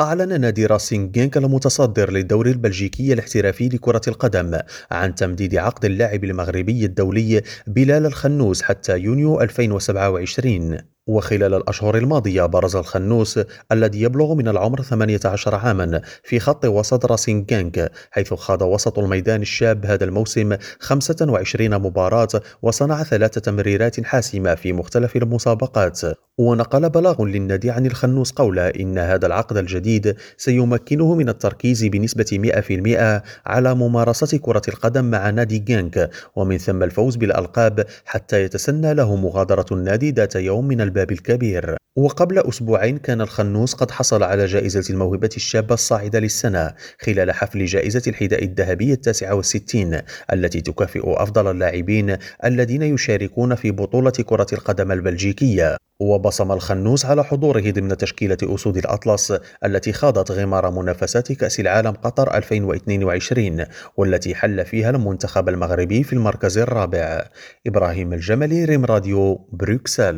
أعلن نادي راسينج جينك المتصدر للدوري البلجيكي الاحترافي لكرة القدم عن تمديد عقد اللاعب المغربي الدولي بلال الخنوس حتى يونيو 2027 وخلال الأشهر الماضية برز الخنوس الذي يبلغ من العمر 18 عاما في خط وسط راسينج جينك حيث خاض وسط الميدان الشاب هذا الموسم 25 مباراة وصنع ثلاث تمريرات حاسمة في مختلف المسابقات. ونقل بلاغ للنادي عن الخنوس قوله إن هذا العقد الجديد سيمكنه من التركيز بنسبة 100% على ممارسة كرة القدم مع نادي جانك ومن ثم الفوز بالألقاب حتى يتسنى له مغادرة النادي ذات يوم من الباب الباب الكبير. وقبل أسبوعين كان الخنوس قد حصل على جائزة الموهبة الشابة الصاعدة للسنة خلال حفل جائزة الحذاء الذهبي التاسعة والستين التي تكافئ أفضل اللاعبين الذين يشاركون في بطولة كرة القدم البلجيكية. وبصم الخنوس على حضوره ضمن تشكيلة أسود الأطلس التي خاضت غمار منافسات كأس العالم قطر 2022 والتي حل فيها المنتخب المغربي في المركز الرابع. إبراهيم الجملي ريم راديو بروكسل.